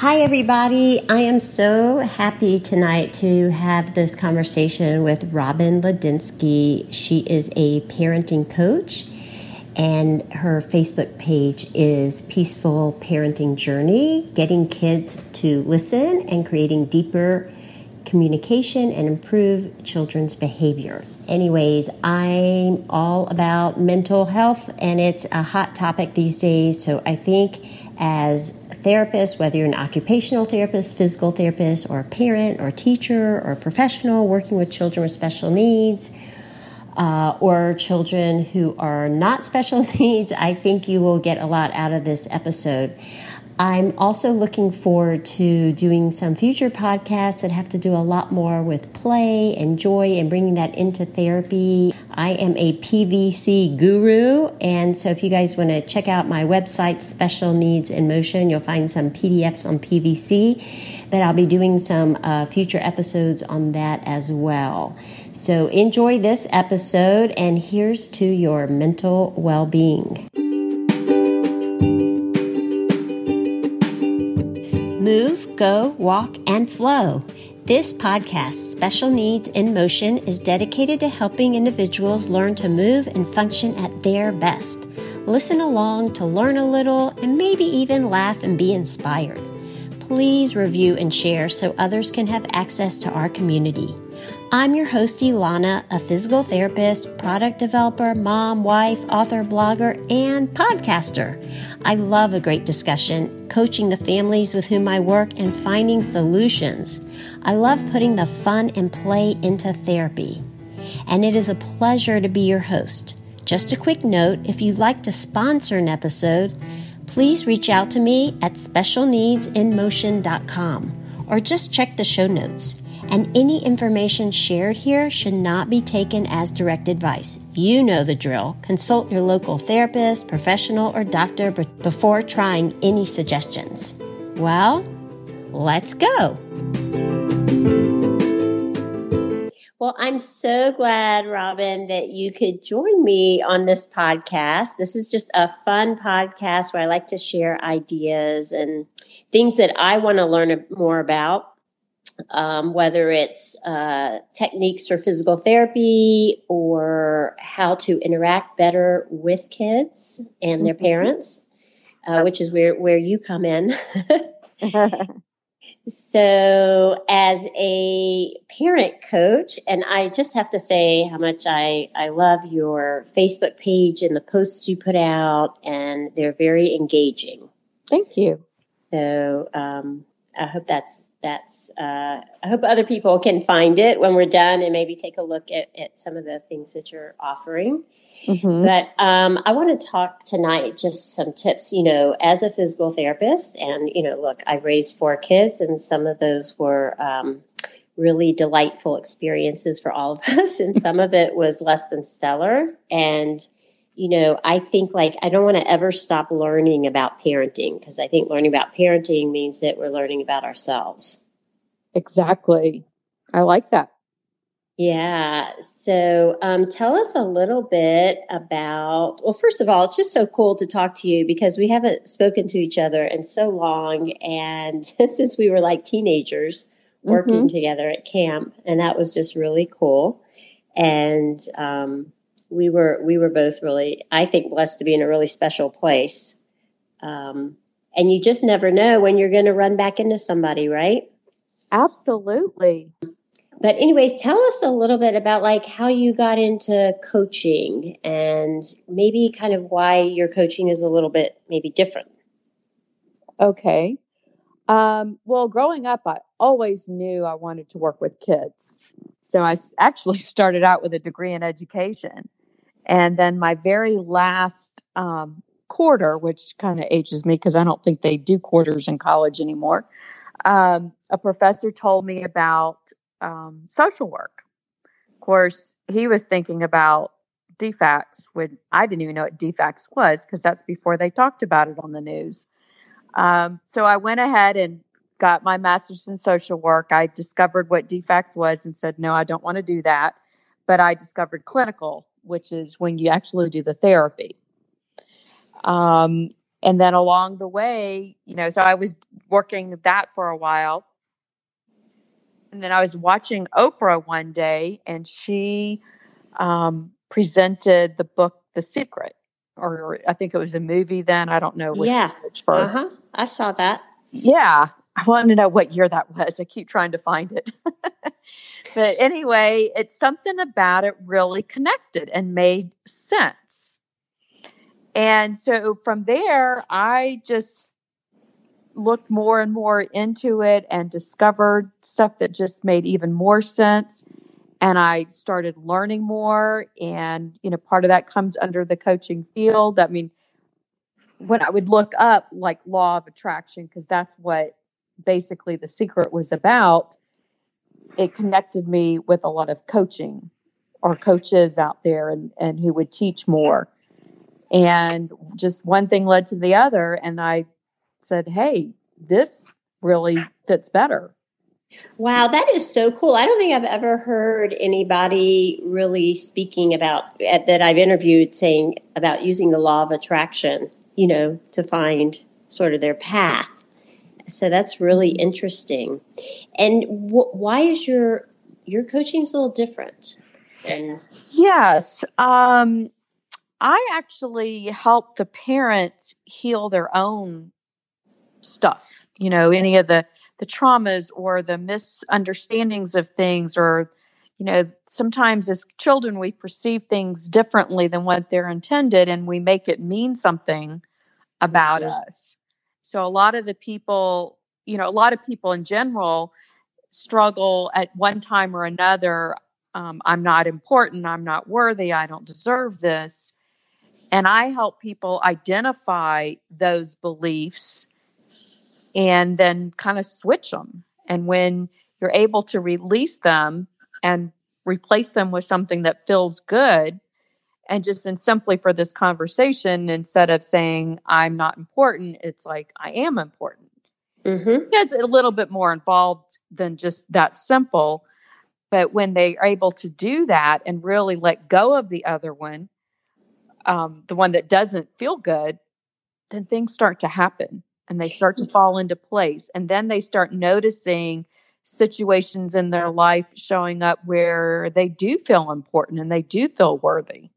Hi, everybody. I am so happy tonight to have this conversation with Robin Ladinsky. She is a parenting coach, and her Facebook page is Peaceful Parenting Journey Getting Kids to Listen and Creating Deeper Communication and Improve Children's Behavior. Anyways, I'm all about mental health, and it's a hot topic these days, so I think as a therapist, whether you're an occupational therapist, physical therapist, or a parent, or a teacher, or a professional working with children with special needs, uh, or children who are not special needs, I think you will get a lot out of this episode. I'm also looking forward to doing some future podcasts that have to do a lot more with play and joy and bringing that into therapy. I am a PVC guru, and so if you guys want to check out my website, Special Needs in Motion, you'll find some PDFs on PVC. But I'll be doing some uh, future episodes on that as well. So enjoy this episode, and here's to your mental well being. Move, go, walk, and flow. This podcast, Special Needs in Motion, is dedicated to helping individuals learn to move and function at their best. Listen along to learn a little and maybe even laugh and be inspired. Please review and share so others can have access to our community. I'm your host, Ilana, a physical therapist, product developer, mom, wife, author, blogger, and podcaster. I love a great discussion, coaching the families with whom I work, and finding solutions. I love putting the fun and play into therapy. And it is a pleasure to be your host. Just a quick note if you'd like to sponsor an episode, please reach out to me at specialneedsinmotion.com or just check the show notes and any information shared here should not be taken as direct advice. You know the drill. Consult your local therapist, professional, or doctor before trying any suggestions. Well, let's go. Well, I'm so glad, Robin, that you could join me on this podcast. This is just a fun podcast where I like to share ideas and things that I want to learn more about um, whether it's uh, techniques for physical therapy or how to interact better with kids and their mm-hmm. parents, uh, which is where, where you come in. so, as a parent coach, and I just have to say how much I, I love your Facebook page and the posts you put out, and they're very engaging. Thank you. So, um, I hope that's that's uh, I hope other people can find it when we're done and maybe take a look at, at some of the things that you're offering. Mm-hmm. But um, I want to talk tonight just some tips, you know, as a physical therapist. And, you know, look, I've raised four kids, and some of those were um, really delightful experiences for all of us. And some of it was less than stellar. And you know, I think like I don't want to ever stop learning about parenting because I think learning about parenting means that we're learning about ourselves. Exactly. I like that. Yeah. So um, tell us a little bit about, well, first of all, it's just so cool to talk to you because we haven't spoken to each other in so long. And since we were like teenagers working mm-hmm. together at camp, and that was just really cool. And, um, we were we were both really I think blessed to be in a really special place. Um, and you just never know when you're going to run back into somebody, right? Absolutely. But anyways, tell us a little bit about like how you got into coaching and maybe kind of why your coaching is a little bit maybe different. Okay. Um, well, growing up, I always knew I wanted to work with kids. So I actually started out with a degree in education. And then my very last um, quarter, which kind of ages me because I don't think they do quarters in college anymore, um, a professor told me about um, social work. Of course, he was thinking about DFACS when I didn't even know what DFACS was because that's before they talked about it on the news. Um, so I went ahead and got my master's in social work. I discovered what DFACS was and said, no, I don't want to do that. But I discovered clinical which is when you actually do the therapy. Um, And then along the way, you know, so I was working that for a while. And then I was watching Oprah one day and she um, presented the book The Secret. Or I think it was a movie then. I don't know which, yeah. which 1st uh-huh. I saw that. Yeah. I want to know what year that was. I keep trying to find it. but anyway, it's something about it really connected and made sense. And so from there, I just looked more and more into it and discovered stuff that just made even more sense. And I started learning more. And, you know, part of that comes under the coaching field. I mean, when I would look up like law of attraction, because that's what basically the secret was about, it connected me with a lot of coaching or coaches out there and, and who would teach more. And just one thing led to the other. And I said, hey, this really fits better. Wow, that is so cool. I don't think I've ever heard anybody really speaking about that I've interviewed saying about using the law of attraction, you know, to find sort of their path. So that's really interesting. And wh- why is your your coaching is a little different? And yes, um, I actually help the parents heal their own stuff. You know, any of the the traumas or the misunderstandings of things or you know sometimes as children we perceive things differently than what they're intended and we make it mean something about mm-hmm. us so a lot of the people you know a lot of people in general struggle at one time or another um, i'm not important i'm not worthy i don't deserve this and i help people identify those beliefs and then kind of switch them. And when you're able to release them and replace them with something that feels good, and just in simply for this conversation, instead of saying I'm not important, it's like I am important. Mm-hmm. It's a little bit more involved than just that simple. But when they are able to do that and really let go of the other one, um, the one that doesn't feel good, then things start to happen and they start to fall into place. And then they start noticing situations in their life showing up where they do feel important and they do feel worthy.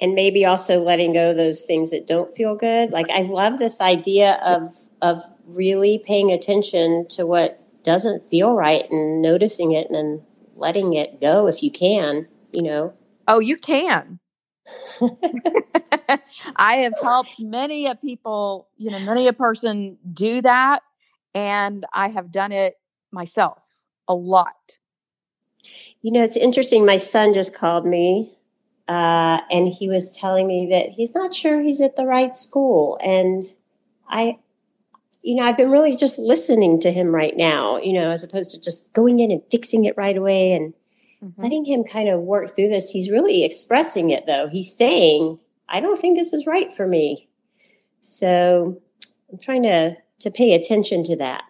And maybe also letting go those things that don't feel good. Like I love this idea of of really paying attention to what doesn't feel right and noticing it and then letting it go if you can, you know. Oh, you can. I have helped many a people, you know, many a person do that. And I have done it myself a lot. You know, it's interesting. My son just called me uh, and he was telling me that he's not sure he's at the right school. And I, you know, I've been really just listening to him right now, you know, as opposed to just going in and fixing it right away. And mm-hmm. letting him kind of work through this. He's really expressing it though. He's saying, I don't think this is right for me. So I'm trying to to pay attention to that.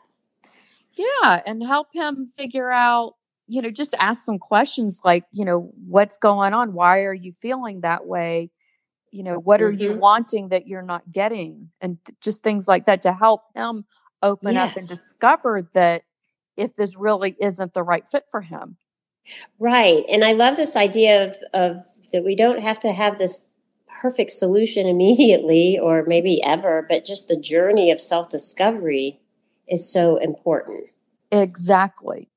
Yeah, and help him figure out, you know, just ask some questions like, you know, what's going on? Why are you feeling that way? You know, what mm-hmm. are you mm-hmm. wanting that you're not getting? And th- just things like that to help him open yes. up and discover that if this really isn't the right fit for him. Right. And I love this idea of, of that we don't have to have this perfect solution immediately or maybe ever, but just the journey of self discovery is so important. Exactly.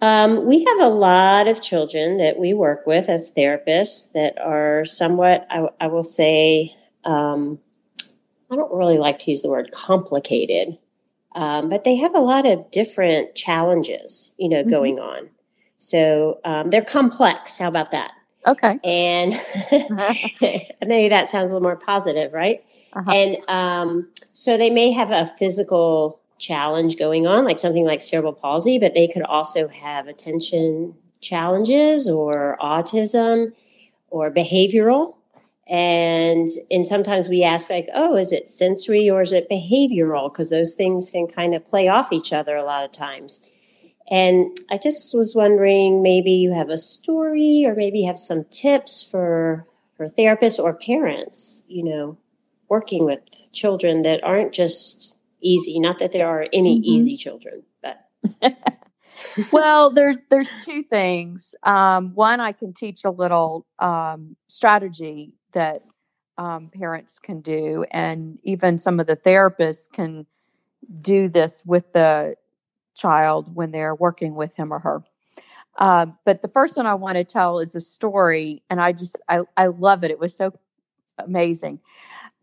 Um, we have a lot of children that we work with as therapists that are somewhat, I, I will say, um, I don't really like to use the word complicated, um, but they have a lot of different challenges, you know, mm-hmm. going on. So um, they're complex. How about that? Okay. And maybe that sounds a little more positive, right? Uh-huh. And um, so they may have a physical challenge going on, like something like cerebral palsy, but they could also have attention challenges or autism or behavioral. And and sometimes we ask like, oh, is it sensory or is it behavioral? Because those things can kind of play off each other a lot of times. And I just was wondering maybe you have a story or maybe you have some tips for for therapists or parents, you know, working with children that aren't just easy. Not that there are any mm-hmm. easy children, but. well, there's there's two things. Um, one, I can teach a little um, strategy that um, parents can do, and even some of the therapists can do this with the child when they're working with him or her. Um, but the first one I want to tell is a story, and I just I, I love it. It was so amazing.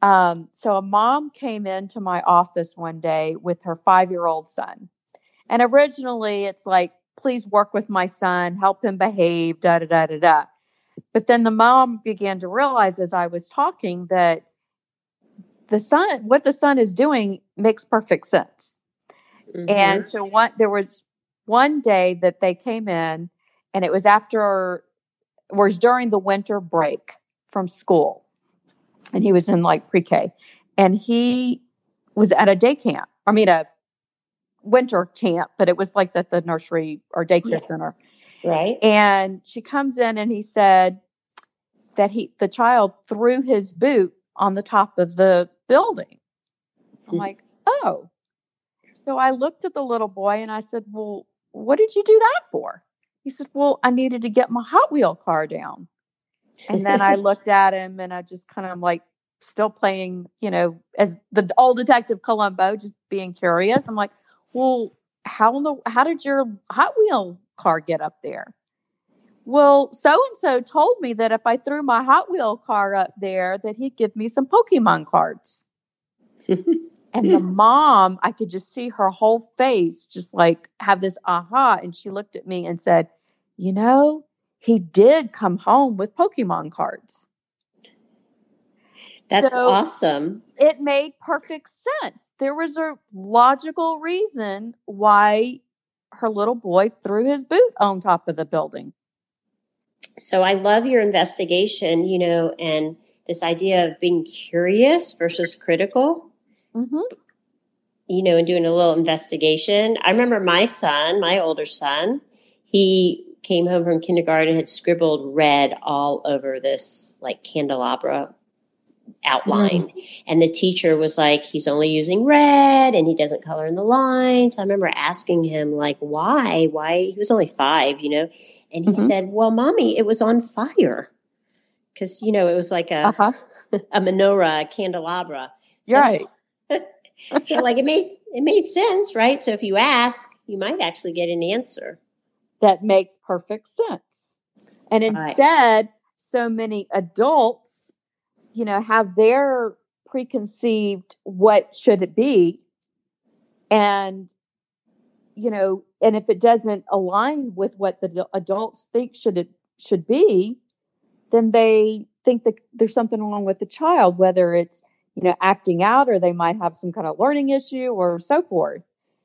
Um, so a mom came into my office one day with her five year old son, and originally it's like, please work with my son, help him behave, da da da da da. But then the mom began to realize as I was talking that the son, what the son is doing makes perfect sense. Mm-hmm. And so what there was one day that they came in and it was after was during the winter break from school. And he was in like pre-K. And he was at a day camp. I mean a winter camp, but it was like that the nursery or daycare yeah. center. Right. And she comes in and he said that he the child threw his boot on the top of the building. I'm hmm. like, oh. So I looked at the little boy and I said, Well, what did you do that for? He said, Well, I needed to get my Hot Wheel car down. And then I looked at him and I just kind of like still playing, you know, as the old detective Columbo, just being curious. I'm like, well, how in the how did your Hot Wheel car get up there? Well, so and so told me that if I threw my Hot Wheel car up there, that he'd give me some Pokemon cards. and the mom, I could just see her whole face just like have this aha. And she looked at me and said, You know, he did come home with Pokemon cards. That's so awesome. It made perfect sense. There was a logical reason why her little boy threw his boot on top of the building so I love your investigation, you know, and this idea of being curious versus critical. Mm-hmm. You know, and doing a little investigation. I remember my son, my older son, he came home from kindergarten had scribbled red all over this like candelabra outline. Mm. And the teacher was like, he's only using red and he doesn't color in the lines. I remember asking him, like, why? Why? He was only five, you know? And he mm-hmm. said, well, mommy, it was on fire. Because, you know, it was like a, uh-huh. a menorah, a candelabra. So, right. so like it made it made sense, right? So if you ask, you might actually get an answer. That makes perfect sense. And instead, right. so many adults you know, have their preconceived what should it be. And, you know, and if it doesn't align with what the adults think should it should be, then they think that there's something wrong with the child, whether it's, you know, acting out or they might have some kind of learning issue or so forth.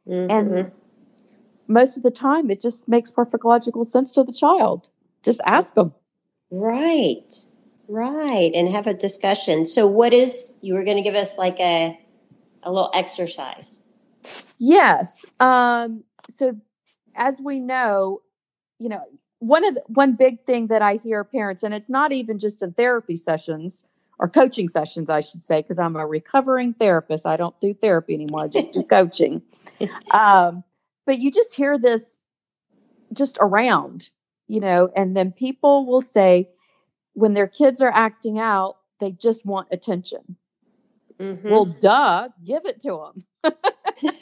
Mm-hmm. And most of the time, it just makes perfect logical sense to the child. Just ask them. Right. Right, and have a discussion. So, what is you were going to give us like a a little exercise? Yes. Um, so, as we know, you know, one of the, one big thing that I hear parents, and it's not even just in therapy sessions or coaching sessions, I should say, because I'm a recovering therapist. I don't do therapy anymore; I just do coaching. Um, but you just hear this just around, you know, and then people will say when their kids are acting out, they just want attention. Mm-hmm. Well, duh, give it to them.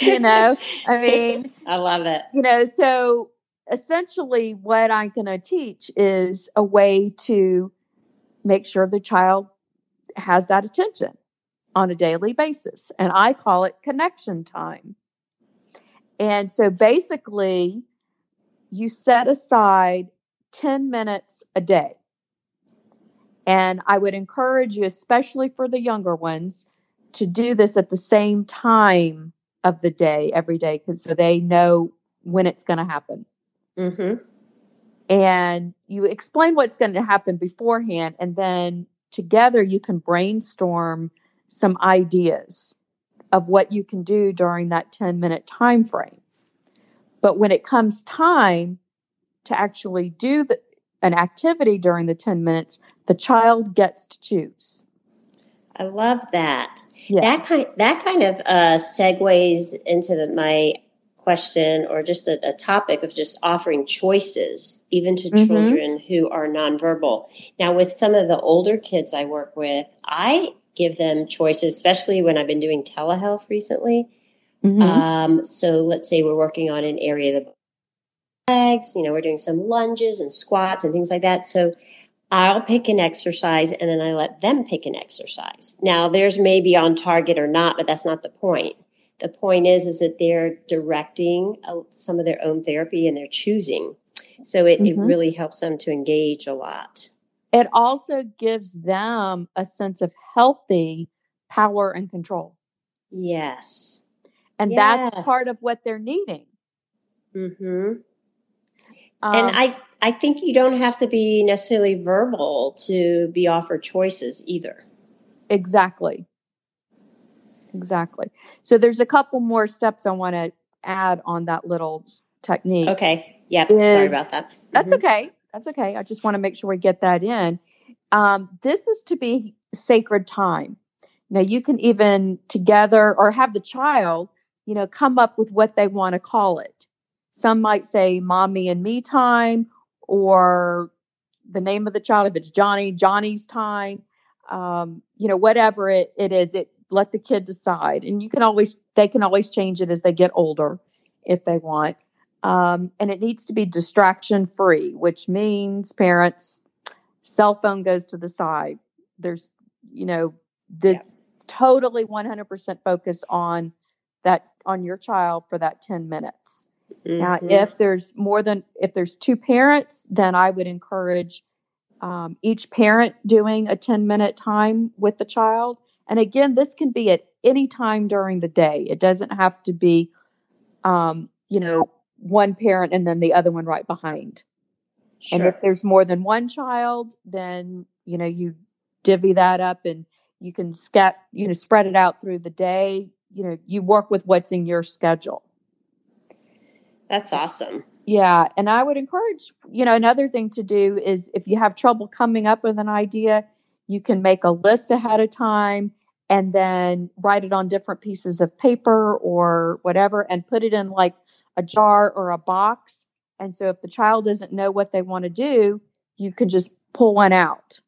you know, I mean, I love it. You know, so essentially, what I'm going to teach is a way to make sure the child has that attention on a daily basis. And I call it connection time. And so basically, you set aside 10 minutes a day. And I would encourage you, especially for the younger ones, to do this at the same time of the day every day because so they know when it's going to happen. Mm-hmm. And you explain what's going to happen beforehand, and then together you can brainstorm some ideas of what you can do during that 10 minute time frame. But when it comes time, to actually do the, an activity during the 10 minutes, the child gets to choose. I love that. Yeah. That kind that kind of uh, segues into the, my question or just a, a, topic of just offering choices even to mm-hmm. children who are nonverbal. Now, with some of the older kids I work with, I give them choices, especially when I've been doing telehealth recently. Mm-hmm. Um, so let's say we're working on an area of the legs, you know, we're doing some lunges and squats and things like that. So I'll pick an exercise and then I let them pick an exercise. Now theirs may be on target or not, but that's not the point. The point is, is that they're directing uh, some of their own therapy and they're choosing. So it, mm-hmm. it really helps them to engage a lot. It also gives them a sense of healthy power and control. Yes. And yes. that's part of what they're needing. Mm-hmm. Um, and I, I think you don't have to be necessarily verbal to be offered choices either. Exactly. Exactly. So there's a couple more steps I want to add on that little technique. Okay. Yep. Is, Sorry about that. Mm-hmm. That's okay. That's okay. I just want to make sure we get that in. Um, this is to be sacred time. Now you can even together or have the child, you know, come up with what they want to call it. Some might say mommy and me time or the name of the child. If it's Johnny, Johnny's time, um, you know, whatever it, it is, it let the kid decide. And you can always, they can always change it as they get older if they want. Um, and it needs to be distraction free, which means parents, cell phone goes to the side. There's, you know, the yeah. totally 100% focus on that, on your child for that 10 minutes. Mm-hmm. Now, if there's more than if there's two parents, then I would encourage um, each parent doing a 10 minute time with the child. And again, this can be at any time during the day. It doesn't have to be, um, you know, one parent and then the other one right behind. Sure. And if there's more than one child, then you know you divvy that up and you can scat, you know, spread it out through the day. You know, you work with what's in your schedule. That's awesome. Yeah. And I would encourage, you know, another thing to do is if you have trouble coming up with an idea, you can make a list ahead of time and then write it on different pieces of paper or whatever and put it in like a jar or a box. And so if the child doesn't know what they want to do, you can just pull one out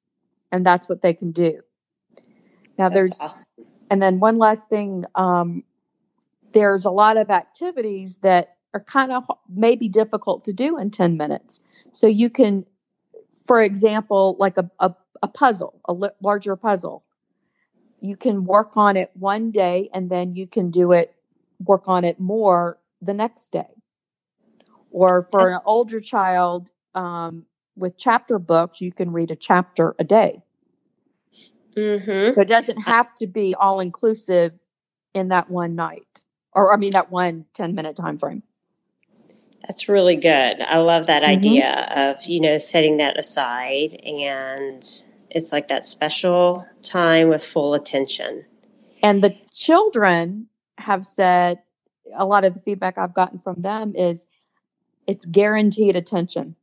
and that's what they can do. Now that's there's, awesome. and then one last thing, um, there's a lot of activities that are kind of maybe difficult to do in 10 minutes. So you can, for example, like a, a, a puzzle, a l- larger puzzle, you can work on it one day and then you can do it, work on it more the next day. Or for an older child um, with chapter books, you can read a chapter a day. Mm-hmm. So it doesn't have to be all inclusive in that one night, or I mean that one 10 minute time frame. That's really good. I love that mm-hmm. idea of, you know, setting that aside and it's like that special time with full attention. And the children have said a lot of the feedback I've gotten from them is it's guaranteed attention.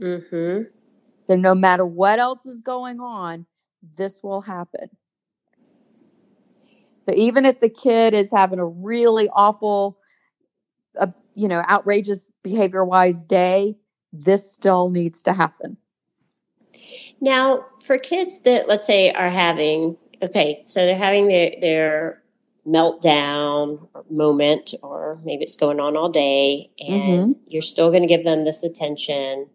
Mm-hmm. So no matter what else is going on, this will happen. So even if the kid is having a really awful you know, outrageous behavior wise day, this still needs to happen. Now, for kids that let's say are having okay, so they're having their their meltdown or moment, or maybe it's going on all day, and mm-hmm. you're still going to give them this attention.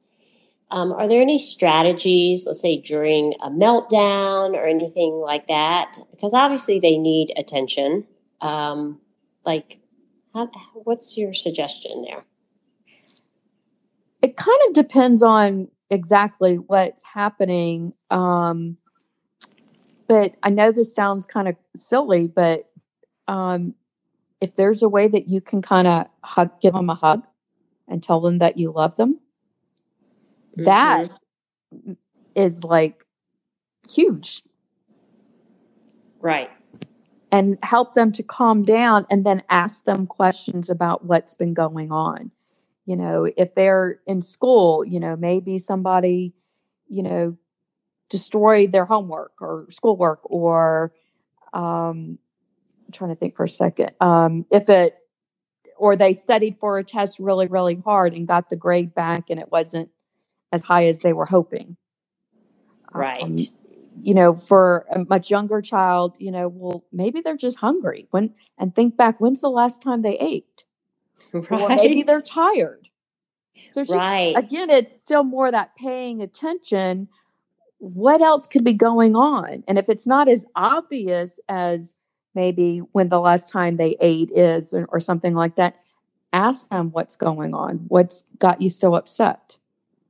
Um, are there any strategies, let's say during a meltdown or anything like that? Because obviously they need attention. Um, like how, what's your suggestion there? It kind of depends on exactly what's happening. Um, but I know this sounds kind of silly, but um, if there's a way that you can kind of hug, give them a hug and tell them that you love them, mm-hmm. that is like huge. Right and help them to calm down and then ask them questions about what's been going on. You know, if they're in school, you know, maybe somebody, you know, destroyed their homework or schoolwork or um, I'm trying to think for a second. Um, if it or they studied for a test really, really hard and got the grade back and it wasn't as high as they were hoping. Right. Um, you know, for a much younger child, you know, well, maybe they're just hungry. When and think back, when's the last time they ate? Right. Or maybe they're tired. So it's right. Just, again, it's still more that paying attention. What else could be going on? And if it's not as obvious as maybe when the last time they ate is or, or something like that, ask them what's going on. What's got you so upset?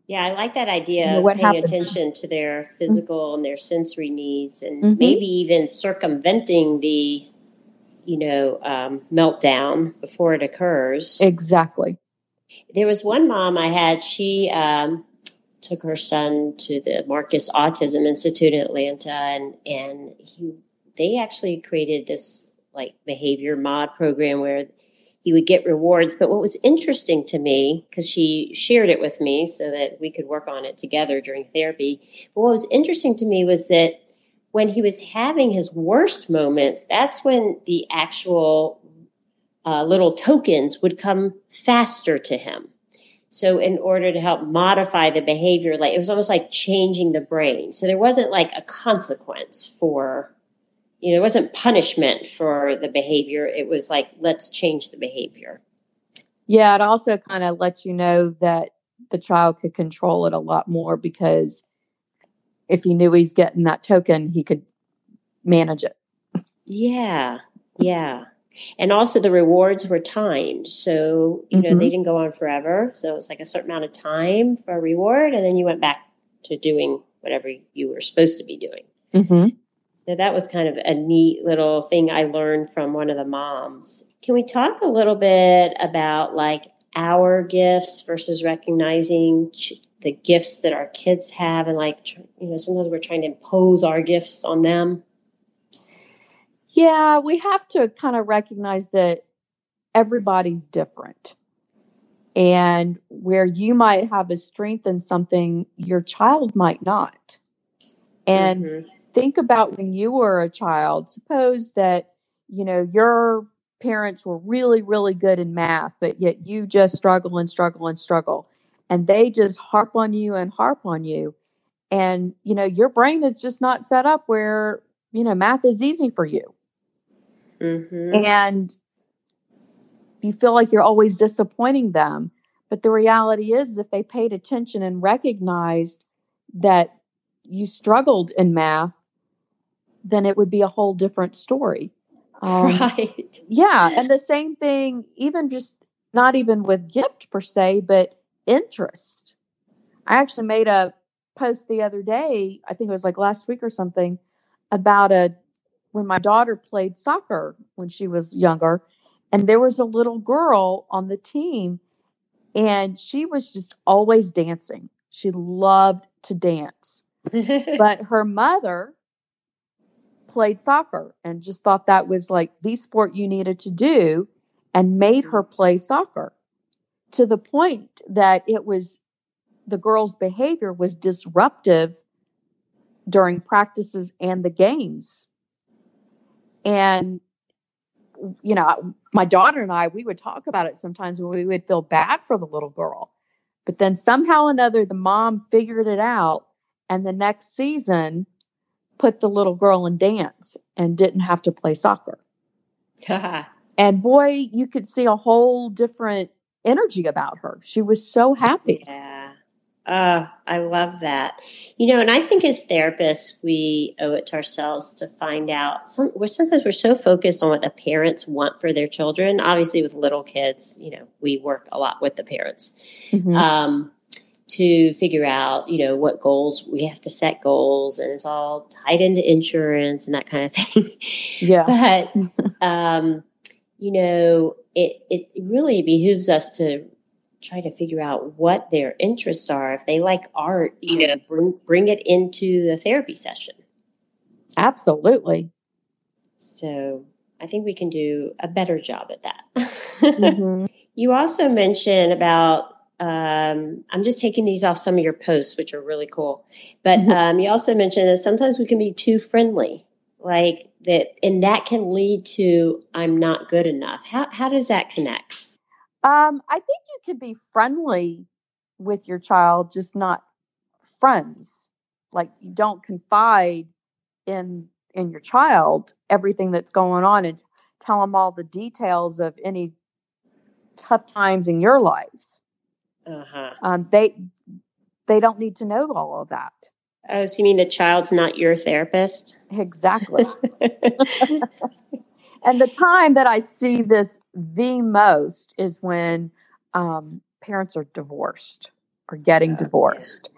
Yeah, I like that idea you know, of paying happened? attention to their mm-hmm. physical mm-hmm. and their sensory needs, and mm-hmm. maybe even circumventing the, you know, um, meltdown before it occurs. Exactly. There was one mom I had. She um, took her son to the Marcus Autism Institute in Atlanta, and and he they actually created this like behavior mod program where he would get rewards. But what was interesting to me, because she shared it with me so that we could work on it together during therapy. But what was interesting to me was that when he was having his worst moments, that's when the actual uh, little tokens would come faster to him. So, in order to help modify the behavior, like it was almost like changing the brain. So, there wasn't like a consequence for you know, it wasn't punishment for the behavior. It was like, let's change the behavior. Yeah, it also kind of lets you know that the child could control it a lot more because if he knew he's getting that token, he could manage it. Yeah, yeah. And also the rewards were timed. So, you know, mm-hmm. they didn't go on forever. So it was like a certain amount of time for a reward. And then you went back to doing whatever you were supposed to be doing. Mm-hmm. So that was kind of a neat little thing I learned from one of the moms. Can we talk a little bit about like our gifts versus recognizing the gifts that our kids have and like you know sometimes we're trying to impose our gifts on them? Yeah, we have to kind of recognize that everybody's different. And where you might have a strength in something, your child might not. And mm-hmm think about when you were a child. Suppose that, you know, your parents were really, really good in math, but yet you just struggle and struggle and struggle. And they just harp on you and harp on you. And, you know, your brain is just not set up where, you know, math is easy for you. Mm-hmm. And you feel like you're always disappointing them. But the reality is, if they paid attention and recognized that you struggled in math then it would be a whole different story. Um, right. Yeah. And the same thing, even just not even with gift per se, but interest. I actually made a post the other day, I think it was like last week or something, about a when my daughter played soccer when she was younger, and there was a little girl on the team, and she was just always dancing. She loved to dance. but her mother played soccer and just thought that was like the sport you needed to do and made her play soccer to the point that it was the girl's behavior was disruptive during practices and the games. And, you know, my daughter and I, we would talk about it sometimes when we would feel bad for the little girl. But then somehow or another, the mom figured it out. And the next season, put the little girl in dance and didn't have to play soccer. and boy, you could see a whole different energy about her. She was so happy. Yeah. Uh, I love that. You know, and I think as therapists, we owe it to ourselves to find out. Some, we're sometimes we're so focused on what the parents want for their children. Obviously, with little kids, you know, we work a lot with the parents. Mm-hmm. Um, to figure out, you know, what goals we have to set goals and it's all tied into insurance and that kind of thing. Yeah. but, um, you know, it, it really behooves us to try to figure out what their interests are. If they like art, you know, bring, bring it into the therapy session. Absolutely. So I think we can do a better job at that. mm-hmm. You also mentioned about um, I'm just taking these off some of your posts, which are really cool. But mm-hmm. um, you also mentioned that sometimes we can be too friendly, like that, and that can lead to I'm not good enough. How how does that connect? Um, I think you can be friendly with your child, just not friends. Like you don't confide in in your child everything that's going on and tell them all the details of any tough times in your life. Uh-huh. Um, they they don't need to know all of that. Oh, so you mean the child's not your therapist? Exactly. and the time that I see this the most is when um, parents are divorced or getting oh, divorced.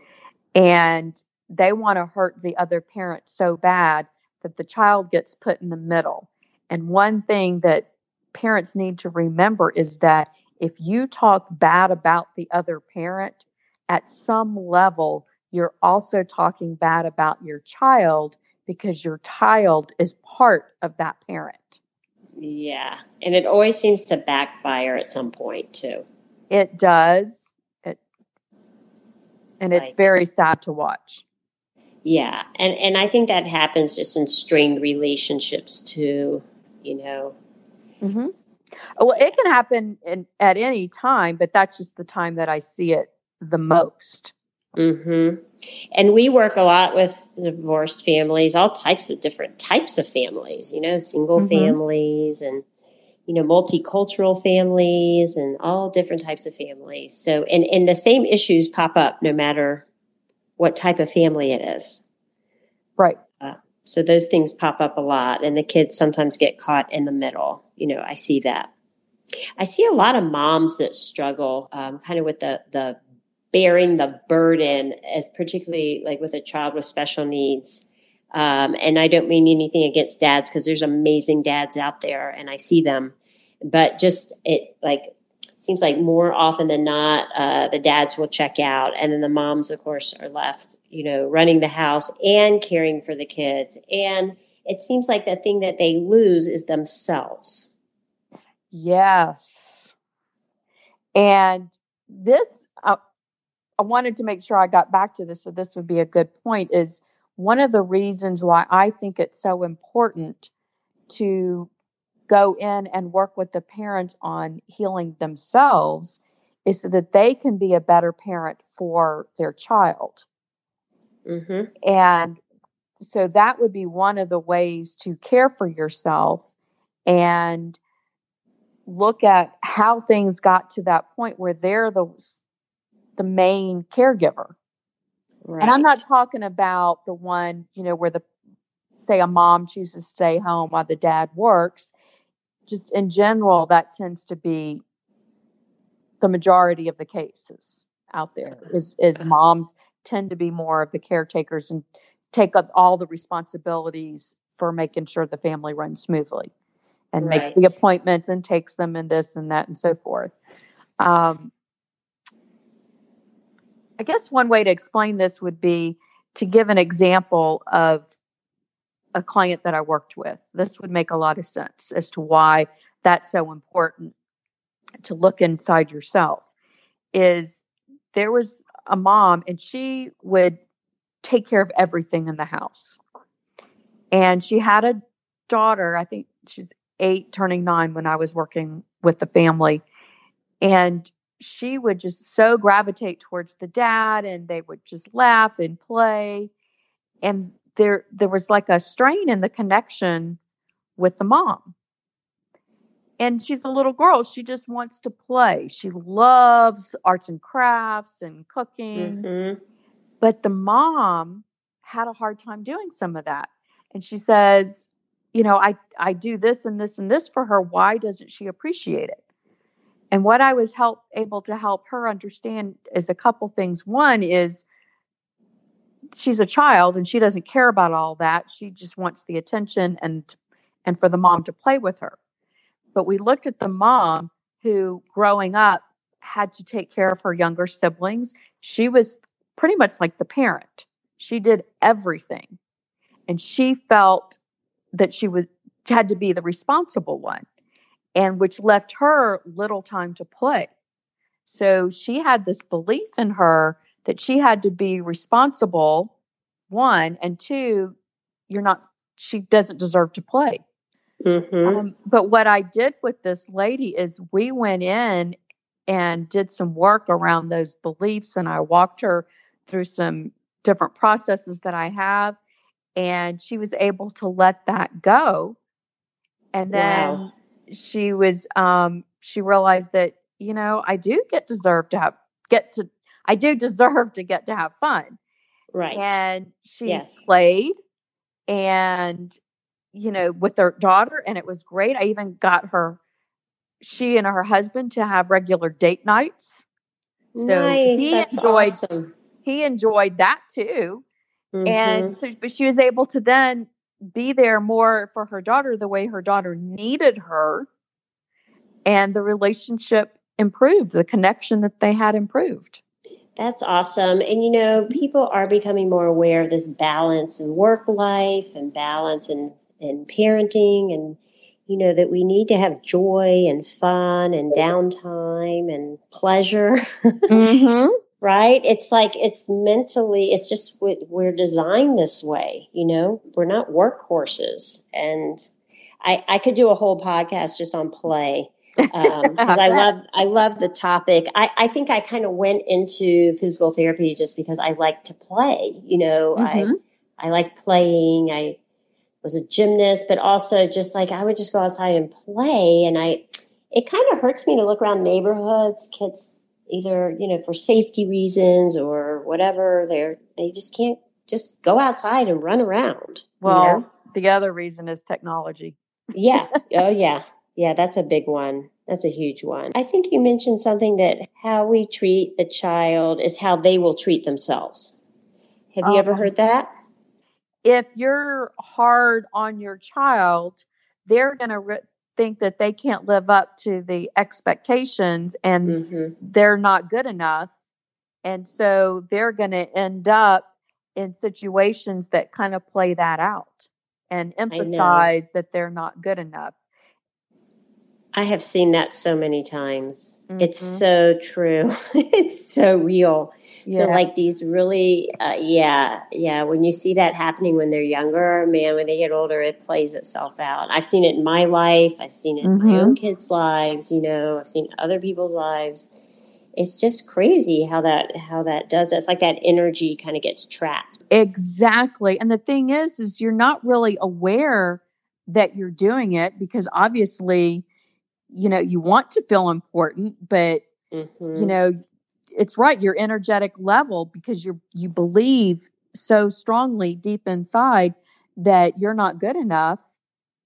And they want to hurt the other parent so bad that the child gets put in the middle. And one thing that parents need to remember is that if you talk bad about the other parent, at some level, you're also talking bad about your child because your child is part of that parent. Yeah. And it always seems to backfire at some point, too. It does. It, and it's very sad to watch. Yeah. And and I think that happens just in strained relationships too, you know. Mm-hmm. Well, it can happen in, at any time, but that's just the time that I see it the most. Mm-hmm. And we work a lot with divorced families, all types of different types of families, you know, single mm-hmm. families and, you know, multicultural families and all different types of families. So, and, and the same issues pop up no matter what type of family it is. Right. So those things pop up a lot and the kids sometimes get caught in the middle. You know, I see that. I see a lot of moms that struggle um, kind of with the, the bearing the burden, as particularly like with a child with special needs. Um, and I don't mean anything against dads because there's amazing dads out there and I see them, but just it like seems like more often than not, uh, the dads will check out, and then the moms, of course, are left, you know, running the house and caring for the kids. And it seems like the thing that they lose is themselves. Yes. And this, uh, I wanted to make sure I got back to this, so this would be a good point. Is one of the reasons why I think it's so important to go in and work with the parents on healing themselves is so that they can be a better parent for their child. Mm-hmm. And so that would be one of the ways to care for yourself and look at how things got to that point where they're the the main caregiver. Right. And I'm not talking about the one, you know, where the say a mom chooses to stay home while the dad works just in general, that tends to be the majority of the cases out there is, is moms tend to be more of the caretakers and take up all the responsibilities for making sure the family runs smoothly and right. makes the appointments and takes them and this and that and so forth. Um, I guess one way to explain this would be to give an example of a client that I worked with. This would make a lot of sense as to why that's so important to look inside yourself. Is there was a mom and she would take care of everything in the house. And she had a daughter, I think she's eight, turning nine when I was working with the family. And she would just so gravitate towards the dad and they would just laugh and play. And there there was like a strain in the connection with the mom. And she's a little girl she just wants to play. She loves arts and crafts and cooking. Mm-hmm. but the mom had a hard time doing some of that. And she says you know i i do this and this and this for her. Why doesn't she appreciate it? And what i was help able to help her understand is a couple things. One is she's a child and she doesn't care about all that. She just wants the attention and and for the mom to play with her. But we looked at the mom who growing up had to take care of her younger siblings. She was pretty much like the parent. She did everything. And she felt that she was had to be the responsible one and which left her little time to play. So she had this belief in her that she had to be responsible, one, and two, you're not, she doesn't deserve to play. Mm-hmm. Um, but what I did with this lady is we went in and did some work around those beliefs, and I walked her through some different processes that I have, and she was able to let that go. And then Wow. she was, um, she realized that you know I do get deserve to have get to I do deserve to get to have fun, Right. and she Yes. played and you know with their daughter and it was great i even got her she and her husband to have regular date nights so nice. he That's enjoyed awesome. he enjoyed that too Mhm. and so but she was able to then be there more for her daughter the way her daughter needed her and the relationship improved the connection that they had improved That's awesome. And you know, people are becoming more aware of this balance in work life and balance in, in parenting and you know that we need to have joy and fun and downtime and pleasure, mm-hmm. right? It's like it's mentally it's just we- we're designed this way, you know. We're not workhorses. And I I could do a whole podcast just on play because I love I love the topic. I, I think I kind of went into physical therapy just because I like to play. You know, Mhm. I I like playing. I was a gymnast, but also just like I would just go outside and play. And I it kind of hurts me to look around neighborhoods, kids either you know for safety reasons or whatever. They're they just can't just go outside and run around. you well know? the other reason is technology Yeah. Oh, yeah. Yeah, that's a big one. That's a huge one. I think you mentioned something that how we treat the child is how they will treat themselves. Have you ever Um, heard that? if you're hard on your child, they're going to re- think that they can't live up to the expectations and hmm they're not good enough. And so they're going to end up in situations that kind of play that out and emphasize that they're not good enough. I have seen that so many times. It's Mhm. so true. it's so real. So, Yeah. like these really, uh, yeah, yeah. When you see that happening when they're younger, man, when they get older, it plays itself out. I've seen it in my life. I've seen it in my own kids' lives. You know, I've seen other people's lives. It's just crazy how that how that does. It's like that energy kind of gets trapped. Exactly. And the thing is, is you're not really aware that you're doing it because obviously, you know, you want to feel important, but hmm you know, it's right, your energetic level because you're you believe so strongly deep inside that you're not good enough.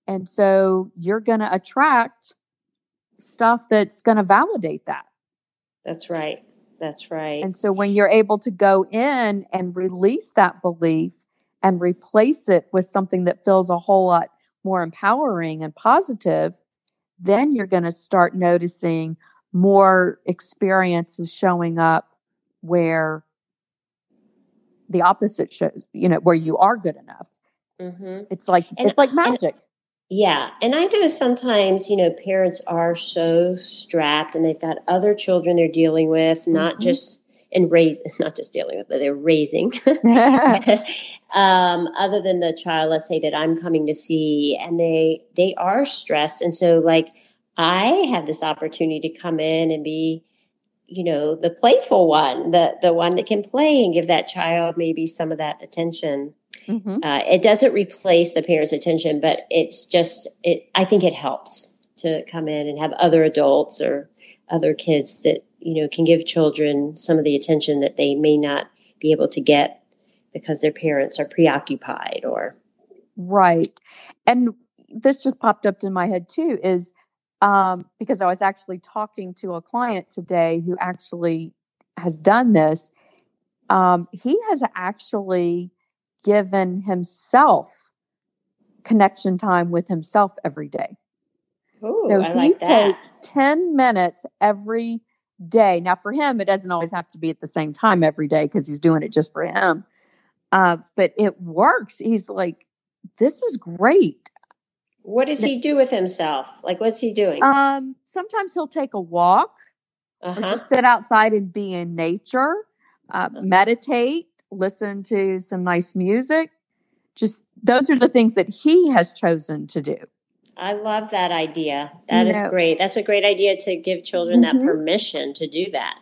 And so you're gonna attract stuff that's gonna validate that. That's right. That's right. And so when you're able to go in and release that belief and replace it with something that feels a whole lot more empowering and positive, then you're going to start noticing more experiences showing up where the opposite shows, you know, where you are good enough. hmm It's like And- it's like and- magic. Yeah. And I know sometimes, you know, parents are so strapped and they've got other children they're dealing with, not Mhm. just and raise not just dealing with, but they're raising. um, other than the child, let's say that I'm coming to see, and they they are stressed. And so like I have this opportunity to come in and be, you know, the playful one, the the one that can play and give that child maybe some of that attention Mhm. uh, it doesn't replace the parents attention but it's just it i think it helps to come in and have other adults or other kids that you know can give children some of the attention that they may not be able to get because their parents are preoccupied or Right. And this just popped up in my head too is um, because I was actually talking to a client today who actually has done this. Um, he has actually given himself connection time with himself every day. oh So i he like that takes 10 minutes every day. Now, for him, it doesn't always have to be at the same time every day because he's doing it just for him. Uh, but it works. He's like, this is great. what does he do with himself like what's he doing Um, sometimes he'll take a walk. uh-huh. just sit outside and be in nature, uh, uh-huh. meditate, listen to some nice music. Just those are the things that he has chosen to do. I love that idea. That you is know, great. That's a great idea to give children mm-hmm. that permission to do that.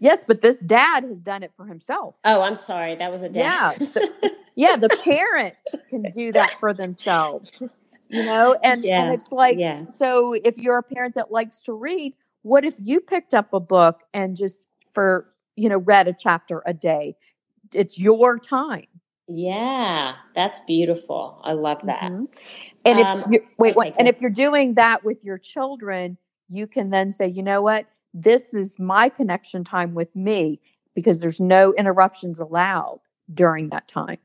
Yes, but this dad has done it for himself. Oh, I'm sorry. That was a dad. Yeah. The, yeah, the parent can do that for themselves. You know, and, yeah. and it's like yes. so if you're a parent that likes to read, what if you picked up a book and just for, you know, read a chapter a day? It's your time. Yeah, that's beautiful. I love that. Mm-hmm. And um, if you wait, wait and if you're doing that with your children, you can then say, you know what? This is my connection time with me because there's no interruptions allowed during that time.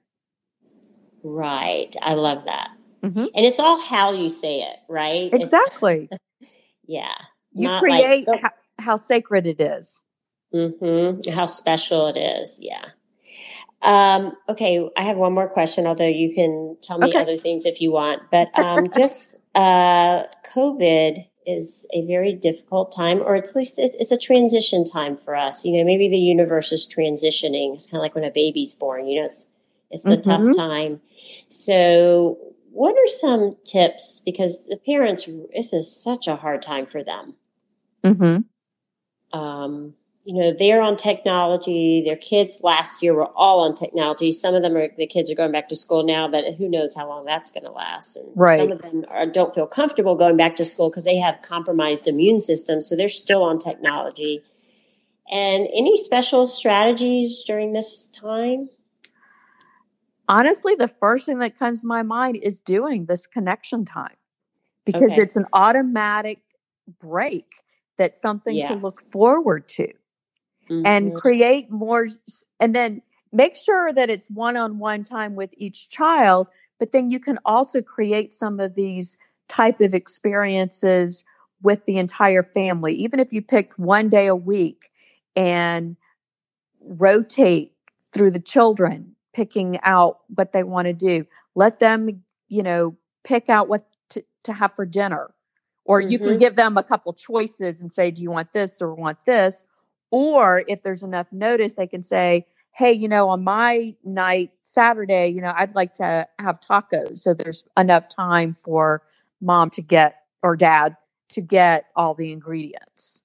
Right. I love that. Mm-hmm. And it's all how you say it, right? Exactly. yeah. You create like, how, how, sacred it is. Mm-hmm. How special it is. Yeah. Um, okay, I have one more question, although you can tell me okay. other things if you want. But um, just uh, COVID is a very difficult time, or at least it's, it's, a transition time for us. You know, maybe the universe is transitioning. It's kind of like when a baby's born. You know, it's it's the mm-hmm. tough time. So, what are some tips? Because the parents, this is such a hard time for them. Mm-hmm. Um, you know, they're on technology. Their kids last year were all on technology. Some of them are, the kids are going back to school now, but who knows how long that's going to last. And right. some of them are, don't feel comfortable going back to school because they have compromised immune systems. So they're still on technology. And any special strategies during this time? Honestly, the first thing that comes to my mind is doing this connection time because okay. it's an automatic break that's something yeah. to look forward to mm-hmm. and create more and then make sure that it's one-on-one time with each child but then you can also create some of these type of experiences with the entire family even if you picked one day a week and rotate through the children picking out what they want to do let them you know pick out what to, to have for dinner or mm-hmm. you can mm-hmm. give them a couple choices and say do you want this or want this or if there's enough notice, they can say, hey, you know, on my night, Saturday, you know, I'd like to have tacos. So there's enough time for mom to get or dad to get all the ingredients.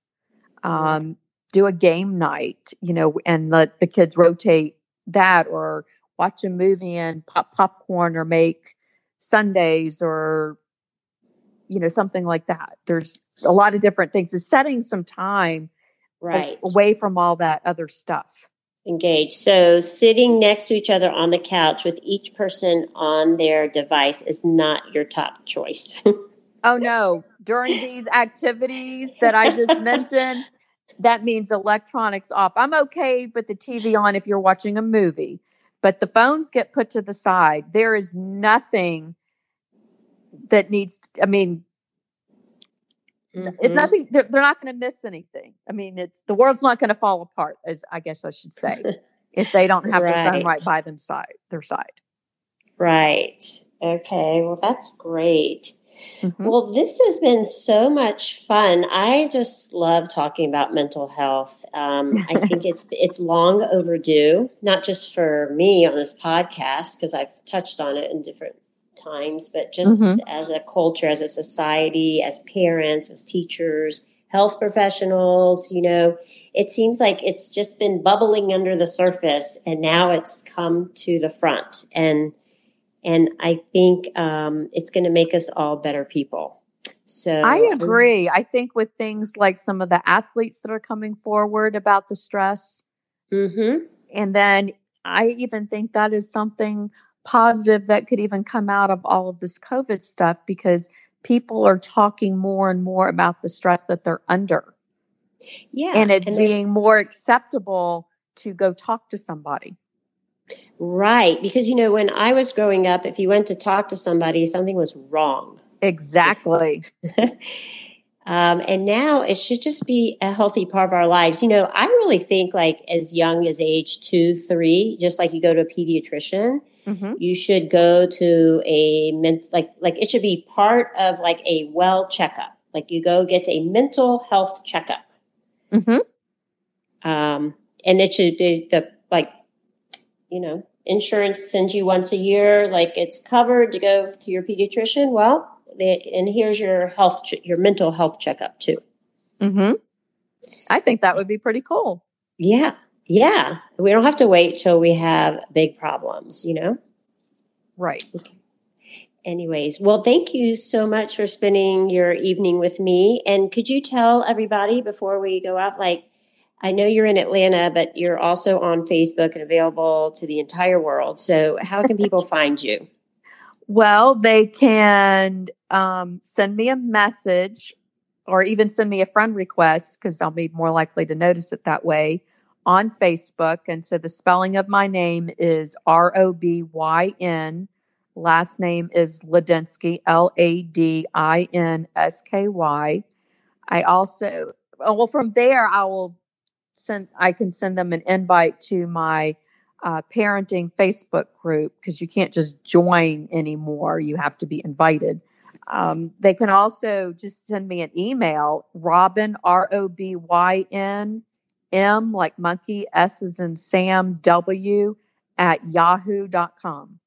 Um, do a game night, you know, and let the kids rotate that or watch a movie and pop popcorn or make sundaes or you know something like that there's a lot of different things is setting some time right. away from all that other stuff. Engage so sitting next to each other on the couch with each person on their device is not your top choice. Oh no. During these activities that i just mentioned that means electronics off. I'm okay with the tv on if you're watching a movie but the phones get put to the side. There is nothing that needs to, i mean Mm-hmm. It's nothing. They're, they're not going to miss anything. I mean, it's the world's not going to fall apart, as I guess I should say, if they don't have right. their phone right by them side, their side. Right. Okay. Well, that's great. Mm-hmm. Well, this has been so much fun. I just love talking about mental health. Um, I think it's it's long overdue, not just for me on this podcast because I've touched on it in different times, but just mm-hmm. as a culture, as a society, as parents, as teachers, health professionals, you know, it seems like it's just been bubbling under the surface and now it's come to the front. And and I think um, it's going to make us all better people. So I agree. I think with things like some of the athletes that are coming forward about the stress, mm-hmm. and then I even think that is something positive that could even come out of all of this COVID stuff because people are talking more and more about the stress that they're under. Yeah. And it's and being more acceptable to go talk to somebody. Right. Because, you know, when I was growing up, if you went to talk to somebody, something was wrong. Exactly. um, and now it should just be a healthy part of our lives. You know, I really think like as young as age two, three, just like you go to a pediatrician, mm-hmm. you should go to a ment like like it should be part of like a well checkup. Like you go get a mental health checkup. Mm-hmm. Um, and it should be the like, you know, insurance sends you once a year, like it's covered to go to your pediatrician. Well, they, and here's your health, your mental health checkup too. Mm-hmm. I think that would be pretty cool. Yeah. Yeah. We don't have to wait till we have big problems, you know? Right. Okay. Anyways, well, thank you so much for spending your evening with me. And could you tell everybody before we go out, like, I know you're in Atlanta, but you're also on Facebook and available to the entire world. So, how can people find you? Well, they can um, send me a message or even send me a friend request because I'll be more likely to notice it that way on Facebook. And so the spelling of my name is R O B Y N. Last name is Ladinsky, L A D I N S K Y. I also, oh, well, from there, I will send, I can send them an invite to my uh, parenting Facebook group because you can't just join anymore. You have to be invited. Um, they can also just send me an email, Robyn, R O B Y N, M like monkey, S is in Sam, W at yahoo.com.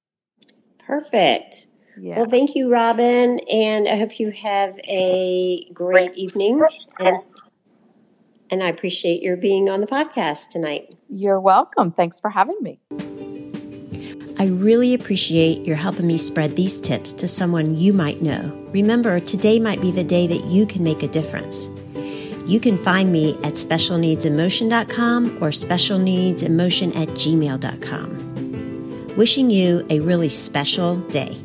Perfect. Yeah. Well, thank you, Robyn. And I hope you have a great evening. And, and I appreciate your being on the podcast tonight. You're welcome. Thanks for having me. I really appreciate your helping me spread these tips to someone you might know. Remember, today might be the day that you can make a difference. You can find me at specialneedsemotion.com or specialneedsemotion at gmail.com. Wishing you a really special day.